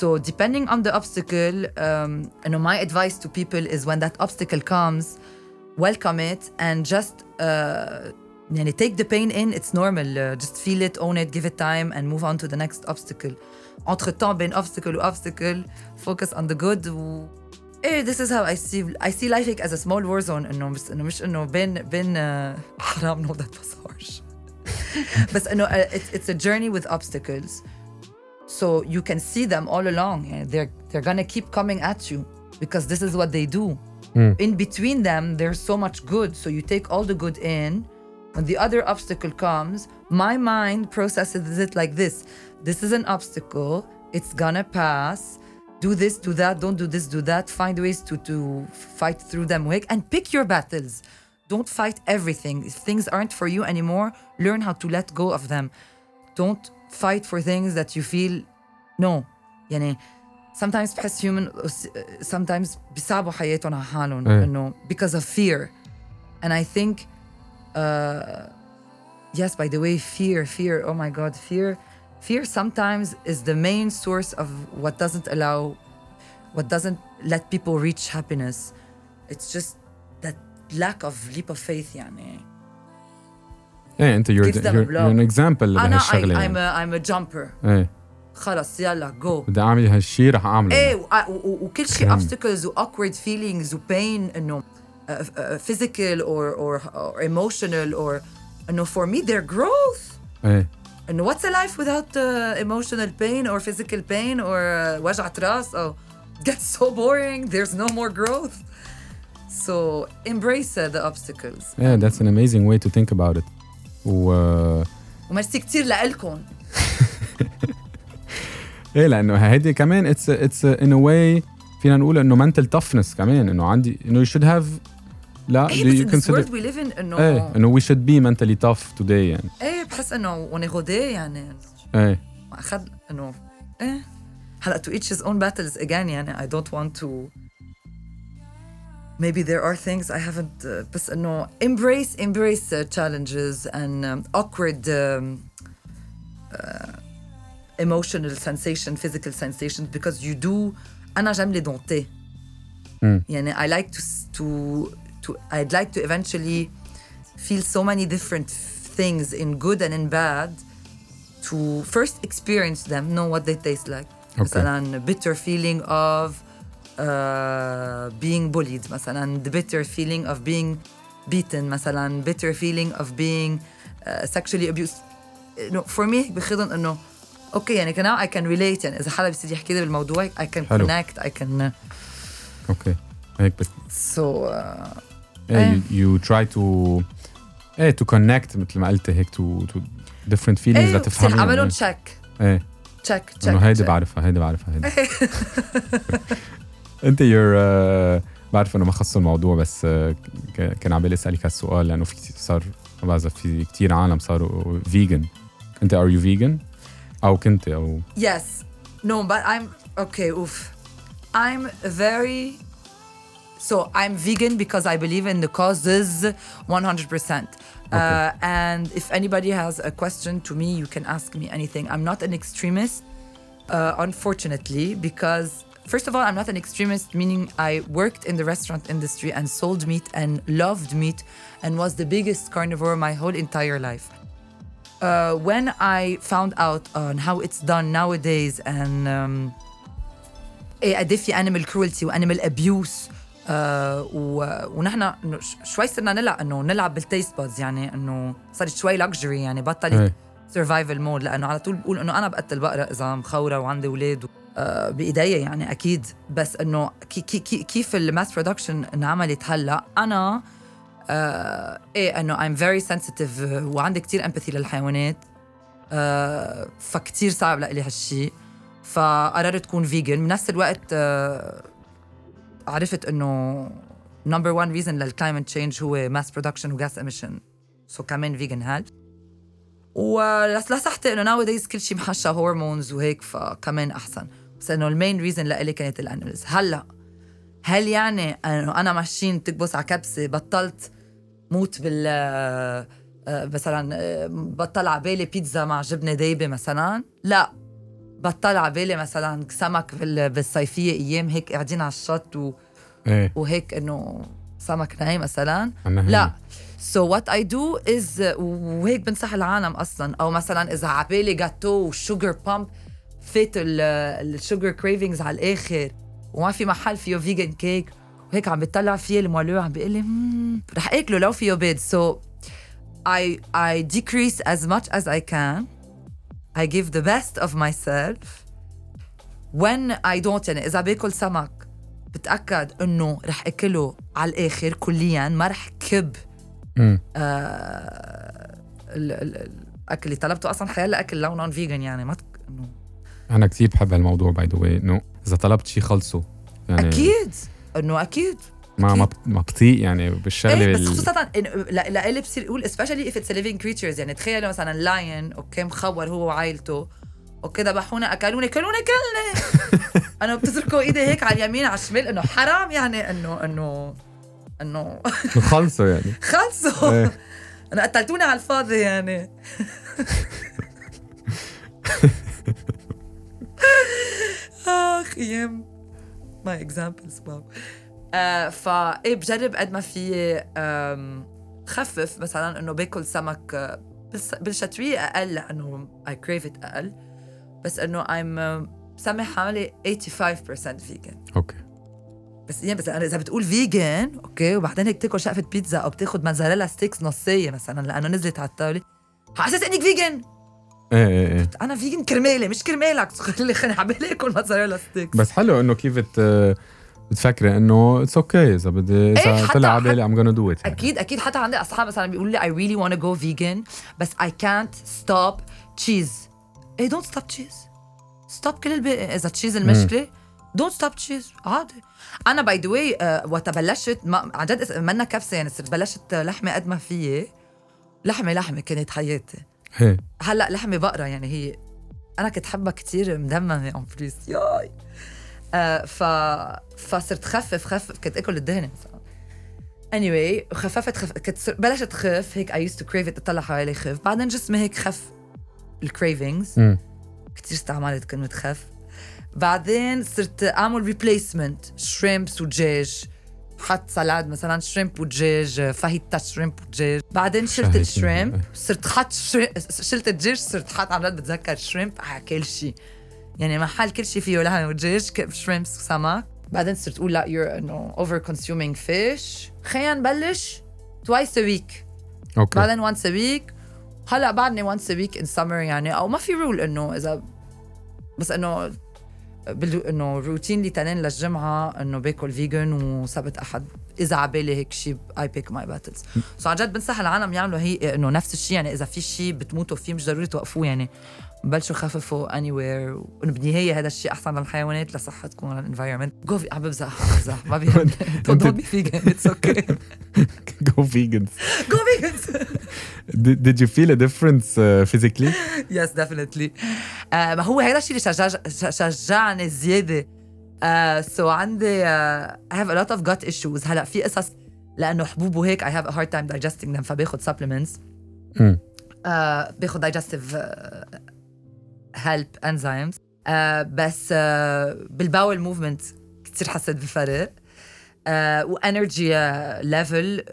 so depending on the obstacle um, انه my advice to people is when that obstacle comes welcome it and just uh, يعني take the pain in it's normal uh, just feel it own it give it time and move on to the next obstacle entre temps بين obstacle و obstacle focus on the good و ايه this is how I see I see life like as a small war zone انه بس انه مش انه بين بين uh, حرام no that <laughs> was harsh <laughs> بس انه uh, it's, it's a journey with obstacles so you can see them all along and they're they're gonna keep coming at you because this is what they do in between them there's so much good so you take all the good in when the other obstacle comes my mind processes it like this this is an obstacle it's gonna pass do this do that don't do this do that find ways to to fight through them Wake and pick your battles don't fight everything if things aren't for you anymore learn how to let go of them don't fight for things that you feel no يعني sometimes بحس human sometimes بيصعبوا حياتهم على حالهم إيه. انه because of fear and I think uh, yes by the way fear fear oh my god fear fear sometimes is the main source of what doesn't allow what doesn't let people reach happiness it's just that lack of leap of faith يعني ايه انت you're, Gives them a you're, block. you're an example انا I, لهالشغله I'm يعني. a, I'm a jumper ايه خلص يلا go بدي اعمل هالشيء رح اعمله ايه و- و- و- وكل شيء كلام. obstacles و awkward feelings و pain انه uh, uh, physical or, or or emotional or انه for me they're growth ايه انه what's a life without uh, emotional pain or physical pain or uh, وجعة راس or it gets so boring there's no more growth so embrace uh, the obstacles yeah that's an amazing way to think about it و وميرسي كثير لإلكم <laughs> ايه لانه هيدي كمان اتس اتس ان ا واي فينا نقول انه mental toughness كمان انه عندي انه you should have لا do ايه you بس in this consider world we live in انه ايه انه we should be mentally tough today يعني ايه بحس انه on est rodé يعني ايه ما اخذ انه ايه هلا to each his own battles again يعني I don't want to maybe there are things I haven't uh, بس انه embrace embrace uh, challenges and um, awkward um, uh, emotional sensation physical sensations because you do انا j'aime les dompter Mm. يعني I like to s- to to I'd like to eventually feel so many different things in good and in bad to first experience them know what they taste like Okay. مثلا bitter feeling of uh, being bullied مثلا the bitter feeling of being beaten مثلا bitter feeling of being uh, sexually abused no, for me بخدن انه اوكي يعني كان I can relate يعني اذا حدا بيصير يحكي لي بالموضوع I can حلو. connect I can اوكي هيك بت so uh, إيه you, you try to إيه to connect مثل ما قلت هيك to to different feelings إيه لتفهميهم عملهم إيه تشيك إيه تشيك تشيك انه هيدي بعرفها هيدي بعرفها هيدي أنت يور بعرف إنه ما خصوا الموضوع بس آه، كان عم بالي أسألك هالسؤال لأنه في صار ما بعرف في كثير عالم صاروا فيجن أنت ار يو فيجن أو كنت أو Yes. No, but I'm okay. Oof. I'm very. So I'm vegan because I believe in the causes 100%. Okay. Uh, and if anybody has a question to me, you can ask me anything. I'm not an extremist, uh, unfortunately, because first of all, I'm not an extremist, meaning I worked in the restaurant industry and sold meat and loved meat and was the biggest carnivore my whole entire life. Uh, when I found out on how it's done nowadays and um, a defi animal cruelty, animal abuse, آه ونحن شوي صرنا نلعب إنه نلعب بالتيست بادز يعني إنه صارت شوي لكجري يعني بطلت سرفايفل مود لأنه على طول بقول إنه أنا بقتل بقرة إذا مخوره وعندي أولاد آه بإيديا يعني أكيد. بس إنه كي كي كي كيف الماس برودكشن انعملت هلأ؟ أنا آه إيه إنه I'm very sensitive آه، وعندي كتير امباثي للحيوانات آه فكتير صعب لإلي هالشيء فقررت كون فيجن بنفس الوقت آه عرفت إنه نمبر 1 ريزن للكلايمت تشينج هو ماس برودكشن وجاس اميشن سو كمان فيجن هيلث ولصحت إنه ناو دايز كل شيء محشى هرمونز وهيك فكمان أحسن. بس إنه المين ريزن لإلي كانت الانيمالز هلأ هل يعني إنه أنا ماشيين تكبس على كبسة بطلت موت بال آه، مثلا آه، بطل على بالي بيتزا مع جبنة دايبة مثلا؟ لا. بطل على بالي مثلا سمك بال- بالصيفية أيام هيك قاعدين على الشط و... إيه. وهيك إنه سمك ناي مثلا. لا. So what I do is وهيك بنصح العالم أصلا. أو مثلا إذا عبالي جاتو وشوجر بامب فات الشوجر كريفينجز على الآخر. وما في محل فيه فيجن كيك وهيك عم بيطلع فيه المولو عم بيقول لي "مم، رح أكله لو فيه بيض so I I decrease as much as I can. I give the best of myself when I don't يعني إذا باكل سمك بتأكد إنه رح أكله على الآخر كليا ما رح كب. آه ال- ال- الأكل. اللي طلبته أصلا حيلا اكل لو نون فيجن يعني ما تك... إنه. أنا كثير بحب هالموضوع باي ذا واي إنه إذا طلبت شيء خلصه. يعني أكيد. إنه أكيد. ما ما بطيء يعني بالشغلة إيه بس خصوصا لإلي بصير especially if it's a living creatures يعني. تخيلوا مثلا لاين أوكي مخور هو وعائلته. أوكي ذبحونا أكلوني كلوني كلني. <laughs> أنا بتتركوا إيدي هيك على اليمين على الشمال إنه حرام يعني انه انه إنه خلصه يعني. <laughs> خلصوا. إيه. <laughs> أنا قتلتوني على الفاضي يعني. آخ أيام ماي اكزامبلز واو آه فا إيه بجرب قد ما في خفف مثلا إنه باكل سمك آه، بالشتوية أقل لأنه اي كريف ات أقل. بس إنه I'm بسمي حالي 85% فيجن أوكي. بس يعني بس إذا بتقول فيجن أوكي وبعدين هيك تاكل شقفة بيتزا أو بتاخذ موزاريلا ستيكس نصية مثلا لأنه نزلت على الطاولة على أساس إنك فيجن إيه إيه إيه. أنا فيجن كرمالي مش كرمالك خلي خلي عبالي أكل موزاريلا ستيكس بس حلو إنه كيف بت بتفكري إنه اتس أوكي إذا بدي إيه، إذا طلع على بالي ام gonna do it يعني. أكيد أكيد حتى عندي أصحاب مثلا بيقولوا لي I really wanna go vegan بس I can't stop cheese. إيه don't stop cheese. Stop كل الباقي إذا تشيز المشكلة don't stop cheese. عادي. أنا باي ذا واي وقت بلشت عن جد منا كبسة يعني صرت بلشت لحمة قد ما فيي. لحمه لحمة كانت حياتي. هلأ لحمة بقرة يعني هي. أنا كنت حبها كتير مدممة اون بليس ياي. آه ف فصرت خفف خفف كنت اكل الدهنه مثلا anyway خففت خف... كنت بلشت خف هيك I used to crave it اطلع حوالي خف. بعدين جسمي هيك خف الكريفينجز مم. كثير استعملت كلمة خف بعدين صرت أعمل ريبليسمنت شريمبس ودجاج. حط سلاد مثلا شريمب ودجاج فاهيتا شريمب ودجاج. بعدين شلت. الشريمب صرت حط شري... شلت الدجاج صرت حط عم بتذكر شريمب على كل شيء يعني محل كل شيء فيه لحم ودجاج شريمبس وسمك بعدين صرت أقول لا you're انه اوفر كونسيومينج فيش خلينا نبلش توايس ا ويك أوكي. بعدين وانس ا ويك هلأ بعدني وانس ا ويك ان سمر يعني أو ما في رول إنه اذا بس إنه بال إنه روتين لي تنين للجمعة إنه باكل فيجن وسبت أحد. إذا على هيك شيء اي بيك ماي باتلز سو عن جد بنصح العالم يعملوا هي إنه نفس الشيء يعني إذا في شيء بتموتوا فيه مش ضروري توقفوه يعني. بلشوا خففوا اني وير وبالنهاية هذا الشيء أحسن للحيوانات لصحتكم وللانفايرمنت جو في عم بمزح عم بمزح ما بيهم دونت بي فيجن اتس أوكي جو فيجنز جو فيجنز did you feel a difference uh, physically? yes definitely ما هو هذا الشيء اللي شجع شجعني زيادة. so عندي I have a lot of gut issues. هلا في قصص لأنه حبوب وهيك I have a hard time digesting them فباخذ supplements. آه باخذ digestive help enzymes بس آه بال bowel movement كثير حسيت بفرق. و energy level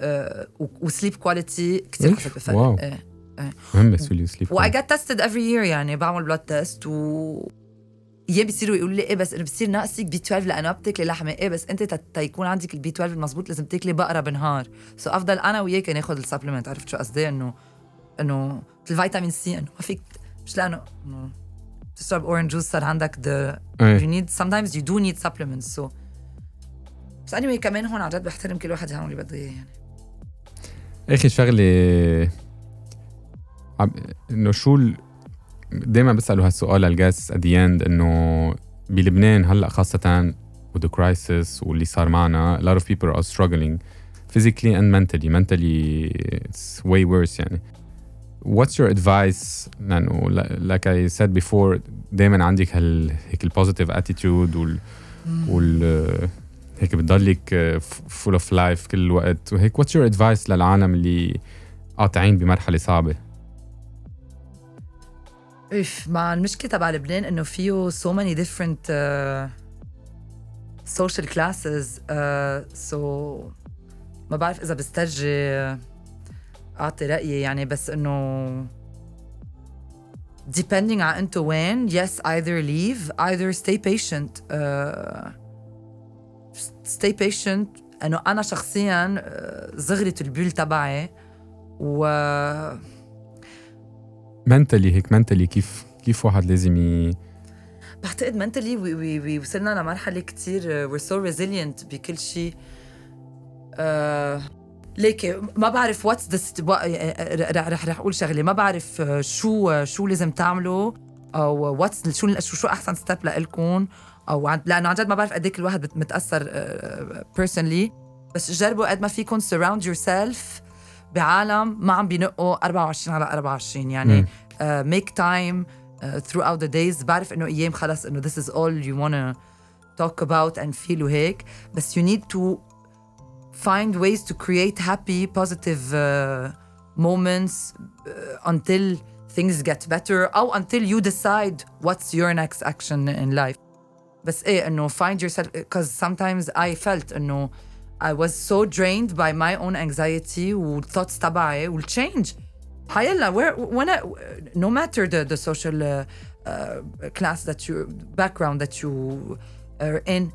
و sleep quality كثير؟ حسيت بفرق. wow. إيه. مهم بس will you sleep و I get tested every year يعني بعمل blood test و أيام بيصيروا يقولوا لي إيه بس أنا بصير ناقصك B12 لأنه بتاكلي لحمة. إيه بس أنت تيكون عندك ال B12 المزبوط لازم تاكلي بقرة بالنهار so أفضل أنا وياك ناخذ ال supplement عرفت شو قصدي؟ انه إنه الفيتامين سي إنه ما فيك مش لأنه إنه تشرب orange juice صار عندك the you إيه need sometimes you do need supplements so. بس anyway كمان هون عن جد بحترم كل واحد يعمل اللي بده إياه يعني. اخر شغلة عم- إنه شو ال... دائما بسألوا هالسؤال لل guests at the end إنه بلبنان هلأ خاصه the crisis واللي صار معنا a lot of people are struggling physically and mentally. Mentally it's way worse يعني. What's your advice لأنه like I said before دائما عندك هال هيك ال positive attitude وال وال هيك بتضلك full of life كل الوقت. وهيك what's your advice للعالم اللي قاطعين بمرحلة صعبة؟ Uff مع المشكلة تبع لبنان إنه فيه so many different uh, social classes uh, so ما بعرف إذا بسترجي أعطي رأيي يعني بس إنه depending على أنتو وين yes either leave either stay patient. uh, stay patient. إنه أنا شخصيا uh, صغرت البول تبعي. و منتلي هيك منتلي كيف كيف واحد لازم ي... بعتقد mentally we we we وصلنا لمرحلة كتير we're so resilient بكل شيء. آه ليكي ما بعرف what's the رح رح رح أقول شغلة. ما بعرف آه، شو آه، شو لازم تعملوا أو what's شو شو أحسن step لإلكم أو عن لأنه عن جد ما بعرف قد إيه كل واحد متأثر personally بس جربوا قد ما فيكم surround yourself بعالم ما عم بينقوا 24 على 24 يعني make time uh, throughout the days. بعرف إنه أيام خلص إنه this is all you wanna talk about and feel وهيك. بس you need to find ways to create happy positive uh, moments uh, until things get better او until you decide what's your next action in life بس ايه انه find yourself because sometimes I felt انه I was so drained by my own anxiety والthoughts تبعي والchange حيلا where when I, no matter the the social uh, uh, class that you background that you are in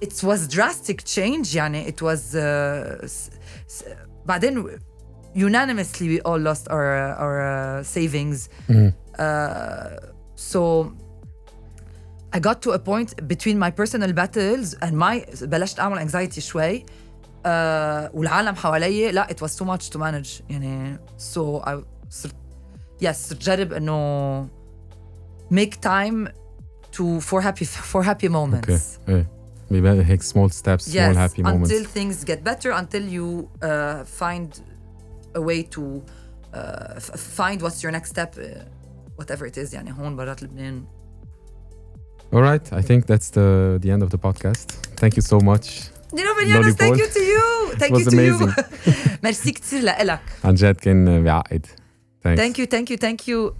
it was drastic change يعني it was uh, s- s- بعدين unanimously we all lost our uh, our uh, savings uh, so I got to a point between my personal battles and my بلشت اعمل anxiety شوي uh, والعالم حوالي لا it was too much to manage يعني so I صرت yes صرت جرب انه make time to for happy for happy moments اوكي ايه بيبقى هيك small steps small yes happy moments until things get better until you uh, find a way to uh, f- find what's your next step uh, whatever it is يعني هون برات لبنان All right, I think that's the the end of the podcast. Thank you so much. نينو فينيانوس ثانك يو تو يو <laughs> ثانك يو was تو يو amazing. ميرسي كثير لك عن جد كان بيعقد ثانك يو ثانك يو ثانك يو